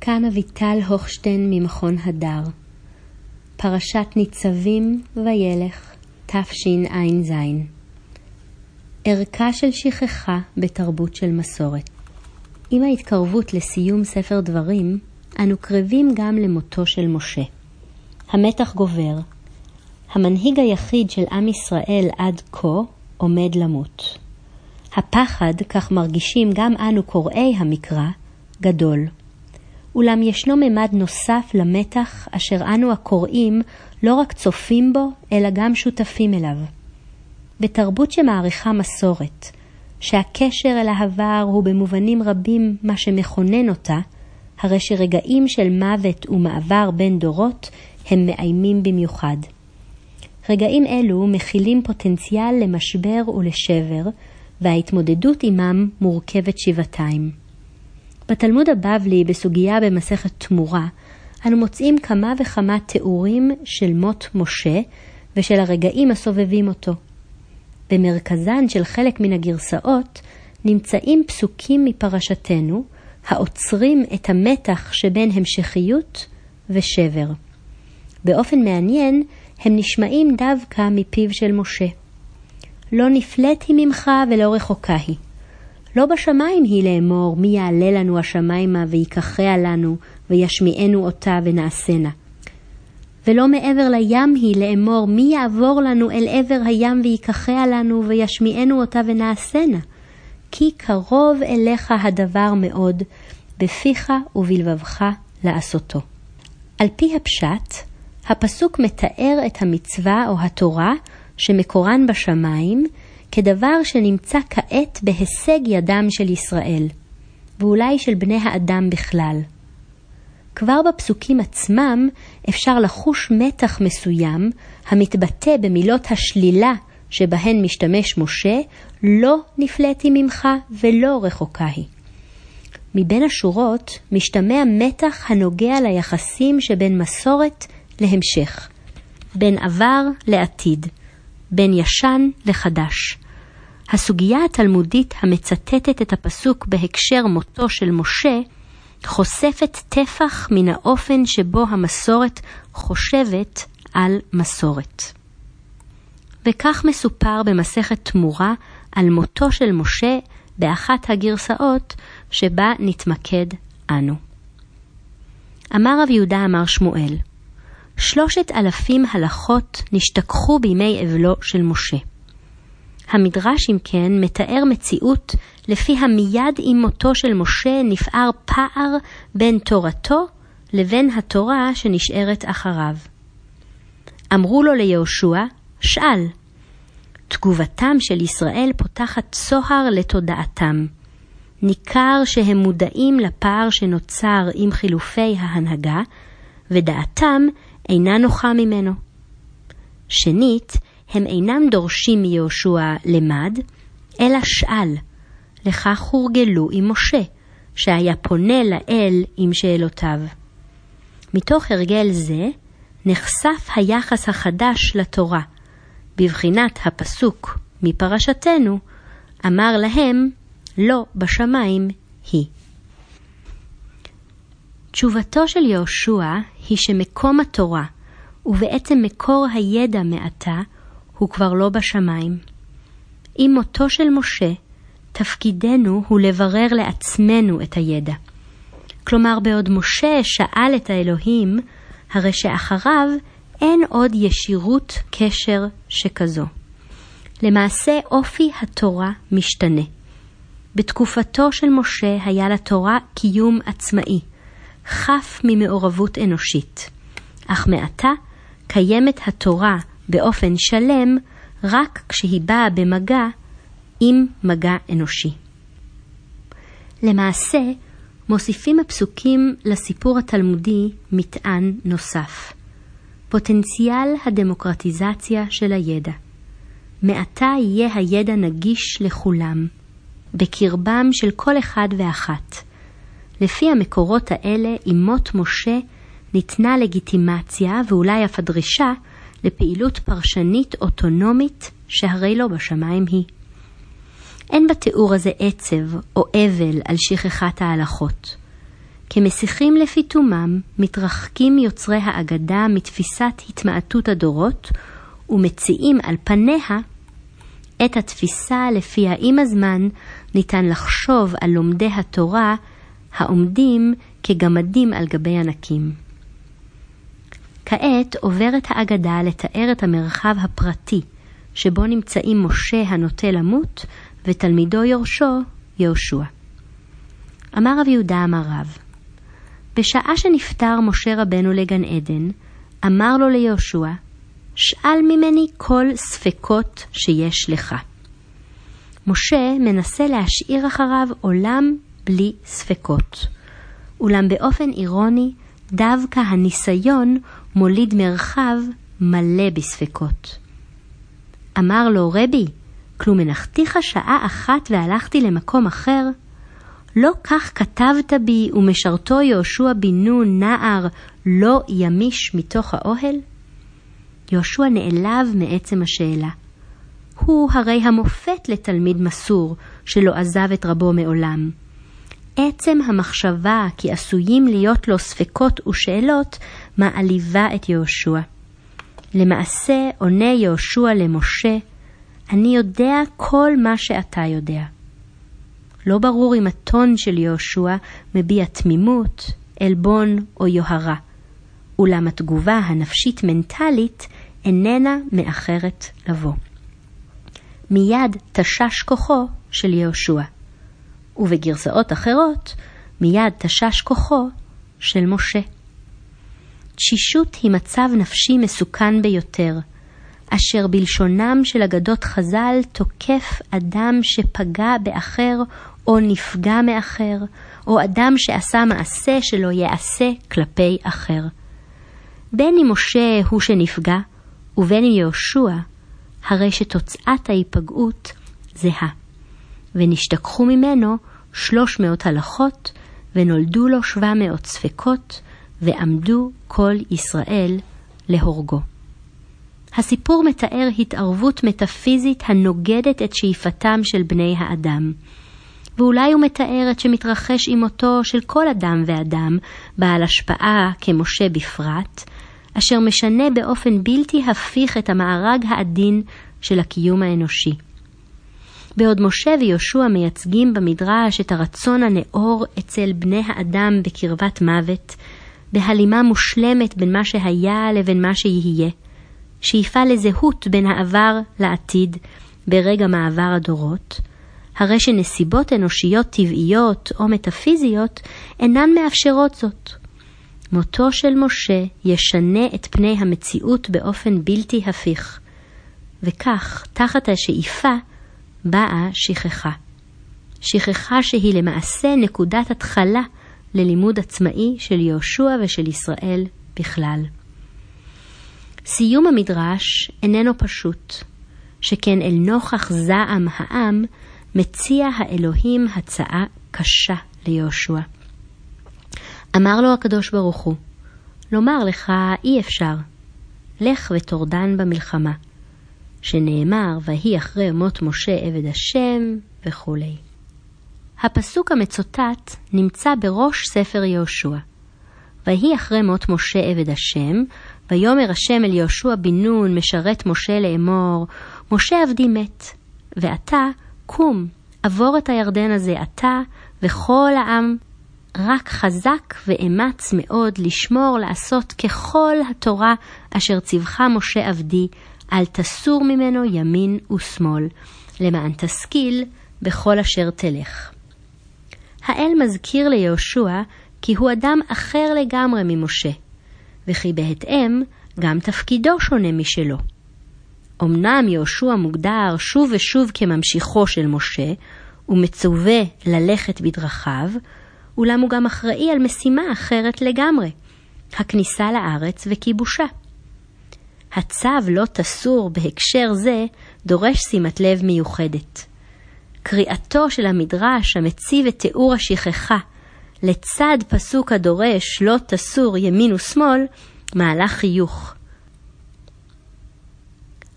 כאן אביטל הוכשטיין ממכון הדר. פרשת ניצבים וילך, תשע"ז. ערכה של שכחה בתרבות של מסורת. עם ההתקרבות לסיום ספר דברים, אנו קרבים גם למותו של משה. המתח גובר. המנהיג היחיד של עם ישראל עד כה עומד למות. הפחד, כך מרגישים גם אנו קוראי המקרא, גדול. אולם ישנו ממד נוסף למתח אשר אנו הקוראים לא רק צופים בו, אלא גם שותפים אליו. בתרבות שמעריכה מסורת, שהקשר אל העבר הוא במובנים רבים מה שמכונן אותה, הרי שרגעים של מוות ומעבר בין דורות הם מאיימים במיוחד. רגעים אלו מכילים פוטנציאל למשבר ולשבר, וההתמודדות עמם מורכבת שבעתיים. בתלמוד הבבלי, בסוגיה במסכת תמורה, אנו מוצאים כמה וכמה תיאורים של מות משה ושל הרגעים הסובבים אותו. במרכזן של חלק מן הגרסאות נמצאים פסוקים מפרשתנו, העוצרים את המתח שבין המשכיות ושבר. באופן מעניין, הם נשמעים דווקא מפיו של משה. לא נפלט היא ממך ולא רחוקה היא. לא בשמיים היא לאמור, מי יעלה לנו השמיימה ויקחיה לנו, וישמיענו אותה ונעשנה. ולא מעבר לים היא לאמור, מי יעבור לנו אל עבר הים ויקחיה לנו, וישמיענו אותה ונעשנה. כי קרוב אליך הדבר מאוד, בפיך ובלבבך לעשותו. על פי הפשט, הפסוק מתאר את המצווה או התורה שמקורן בשמיים, כדבר שנמצא כעת בהישג ידם של ישראל, ואולי של בני האדם בכלל. כבר בפסוקים עצמם אפשר לחוש מתח מסוים המתבטא במילות השלילה שבהן משתמש משה, לא נפלאתי ממך ולא רחוקה היא. מבין השורות משתמע מתח הנוגע ליחסים שבין מסורת להמשך, בין עבר לעתיד, בין ישן לחדש. הסוגיה התלמודית המצטטת את הפסוק בהקשר מותו של משה, חושפת טפח מן האופן שבו המסורת חושבת על מסורת. וכך מסופר במסכת תמורה על מותו של משה באחת הגרסאות שבה נתמקד אנו. אמר רב יהודה אמר שמואל, שלושת אלפים הלכות נשתכחו בימי אבלו של משה. המדרש, אם כן, מתאר מציאות לפיה מיד עם מותו של משה נפער פער בין תורתו לבין התורה שנשארת אחריו. אמרו לו ליהושע, שאל. תגובתם של ישראל פותחת צוהר לתודעתם. ניכר שהם מודעים לפער שנוצר עם חילופי ההנהגה, ודעתם אינה נוחה ממנו. שנית, הם אינם דורשים מיהושע למד, אלא שאל. לכך הורגלו עם משה, שהיה פונה לאל עם שאלותיו. מתוך הרגל זה נחשף היחס החדש לתורה, בבחינת הפסוק מפרשתנו, אמר להם, לא בשמיים היא. תשובתו של יהושע היא שמקום התורה, ובעצם מקור הידע מעתה, הוא כבר לא בשמיים. עם מותו של משה, תפקידנו הוא לברר לעצמנו את הידע. כלומר, בעוד משה שאל את האלוהים, הרי שאחריו אין עוד ישירות קשר שכזו. למעשה, אופי התורה משתנה. בתקופתו של משה היה לתורה קיום עצמאי, חף ממעורבות אנושית. אך מעתה קיימת התורה באופן שלם רק כשהיא באה במגע עם מגע אנושי. למעשה, מוסיפים הפסוקים לסיפור התלמודי מטען נוסף. פוטנציאל הדמוקרטיזציה של הידע. מעתה יהיה הידע נגיש לכולם, בקרבם של כל אחד ואחת. לפי המקורות האלה, עם מות משה ניתנה לגיטימציה ואולי אף הדרישה לפעילות פרשנית אוטונומית שהרי לא בשמיים היא. אין בתיאור הזה עצב או אבל על שכחת ההלכות. כמסיחים לפיתומם, מתרחקים יוצרי האגדה מתפיסת התמעטות הדורות, ומציעים על פניה את התפיסה לפיה עם הזמן ניתן לחשוב על לומדי התורה העומדים כגמדים על גבי ענקים. כעת עוברת האגדה לתאר את המרחב הפרטי, שבו נמצאים משה הנוטה למות ותלמידו יורשו, יהושע. אמר רב יהודה אמר רב, בשעה שנפטר משה רבנו לגן עדן, אמר לו ליהושע, שאל ממני כל ספקות שיש לך. משה מנסה להשאיר אחריו עולם בלי ספקות. אולם באופן אירוני, דווקא הניסיון מוליד מרחב מלא בספקות. אמר לו רבי, כלום הנחתיך שעה אחת והלכתי למקום אחר? לא כך כתבת בי ומשרתו יהושע בן נון נער לא ימיש מתוך האוהל? יהושע נעלב מעצם השאלה. הוא הרי המופת לתלמיד מסור שלא עזב את רבו מעולם. עצם המחשבה כי עשויים להיות לו ספקות ושאלות מעליבה את יהושע. למעשה עונה יהושע למשה, אני יודע כל מה שאתה יודע. לא ברור אם הטון של יהושע מביע תמימות, עלבון או יוהרה, אולם התגובה הנפשית-מנטלית איננה מאחרת לבוא. מיד תשש כוחו של יהושע, ובגרסאות אחרות, מיד תשש כוחו של משה. תשישות היא מצב נפשי מסוכן ביותר, אשר בלשונם של אגדות חז"ל תוקף אדם שפגע באחר או נפגע מאחר, או אדם שעשה מעשה שלא ייעשה כלפי אחר. בין אם משה הוא שנפגע, ובין אם יהושע, הרי שתוצאת ההיפגעות זהה. ונשתכחו ממנו שלוש מאות הלכות, ונולדו לו שבע מאות ספקות, ועמדו כל ישראל להורגו. הסיפור מתאר התערבות מטאפיזית הנוגדת את שאיפתם של בני האדם. ואולי הוא מתאר את שמתרחש עם מותו של כל אדם ואדם, בעל השפעה כמשה בפרט, אשר משנה באופן בלתי הפיך את המארג העדין של הקיום האנושי. בעוד משה ויהושע מייצגים במדרש את הרצון הנאור אצל בני האדם בקרבת מוות, בהלימה מושלמת בין מה שהיה לבין מה שיהיה, שאיפה לזהות בין העבר לעתיד ברגע מעבר הדורות, הרי שנסיבות אנושיות טבעיות או מטאפיזיות אינן מאפשרות זאת. מותו של משה ישנה את פני המציאות באופן בלתי הפיך, וכך, תחת השאיפה, באה שכחה. שכחה שהיא למעשה נקודת התחלה ללימוד עצמאי של יהושע ושל ישראל בכלל. סיום המדרש איננו פשוט, שכן אל נוכח זעם העם מציע האלוהים הצעה קשה ליהושע. אמר לו הקדוש ברוך הוא, לומר לך אי אפשר, לך וטורדן במלחמה, שנאמר, ויהי אחרי מות משה עבד השם, וכולי. הפסוק המצוטט נמצא בראש ספר יהושע. ויהי אחרי מות משה עבד השם, ויאמר השם אל יהושע בן נון, משרת משה לאמור, משה עבדי מת, ועתה קום, עבור את הירדן הזה אתה וכל העם, רק חזק ואמץ מאוד לשמור לעשות ככל התורה אשר ציווך משה עבדי, אל תסור ממנו ימין ושמאל, למען תשכיל בכל אשר תלך. האל מזכיר ליהושע כי הוא אדם אחר לגמרי ממשה, וכי בהתאם גם תפקידו שונה משלו. אמנם יהושע מוגדר שוב ושוב כממשיכו של משה, ומצווה ללכת בדרכיו, אולם הוא גם אחראי על משימה אחרת לגמרי, הכניסה לארץ וכיבושה. הצו לא תסור בהקשר זה דורש שימת לב מיוחדת. קריאתו של המדרש המציב את תיאור השכחה לצד פסוק הדורש לא תסור ימין ושמאל, מעלה חיוך.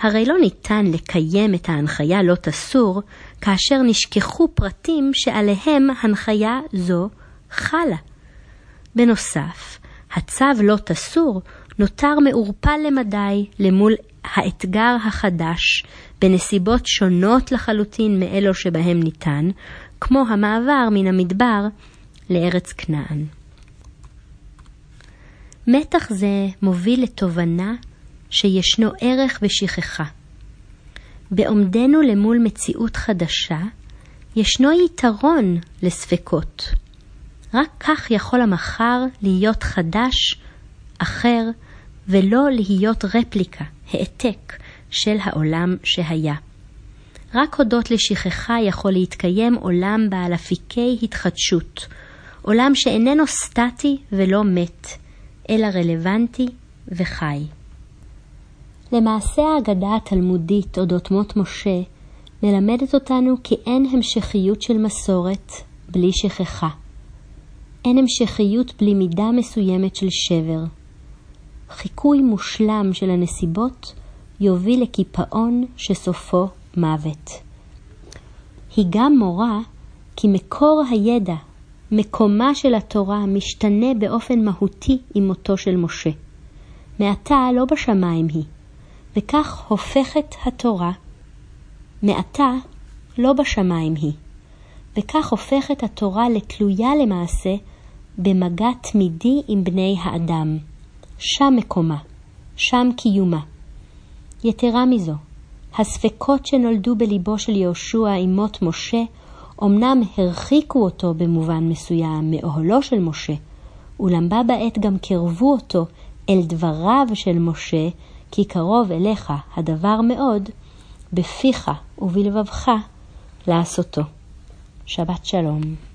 הרי לא ניתן לקיים את ההנחיה לא תסור, כאשר נשכחו פרטים שעליהם הנחיה זו חלה. בנוסף, הצו לא תסור נותר מעורפל למדי למול האתגר החדש בנסיבות שונות לחלוטין מאלו שבהם ניתן, כמו המעבר מן המדבר לארץ כנען. מתח זה מוביל לתובנה שישנו ערך בשכחה. בעומדנו למול מציאות חדשה, ישנו יתרון לספקות. רק כך יכול המחר להיות חדש, אחר, ולא להיות רפליקה, העתק, של העולם שהיה. רק הודות לשכחה יכול להתקיים עולם בעל אפיקי התחדשות, עולם שאיננו סטטי ולא מת, אלא רלוונטי וחי. למעשה ההגדה התלמודית אודות מות משה מלמדת אותנו כי אין המשכיות של מסורת בלי שכחה. אין המשכיות בלי מידה מסוימת של שבר. חיקוי מושלם של הנסיבות יוביל לקיפאון שסופו מוות. היא גם מורה כי מקור הידע, מקומה של התורה, משתנה באופן מהותי עם מותו של משה. מעתה לא בשמיים היא, וכך הופכת התורה, מעתה לא בשמיים היא, וכך הופכת התורה לתלויה למעשה במגע תמידי עם בני האדם. שם מקומה, שם קיומה. יתרה מזו, הספקות שנולדו בליבו של יהושע עם מות משה, אמנם הרחיקו אותו במובן מסוים מאוהלו של משה, אולם בה בעת גם קרבו אותו אל דבריו של משה, כי קרוב אליך הדבר מאוד, בפיך ובלבבך לעשותו. שבת שלום.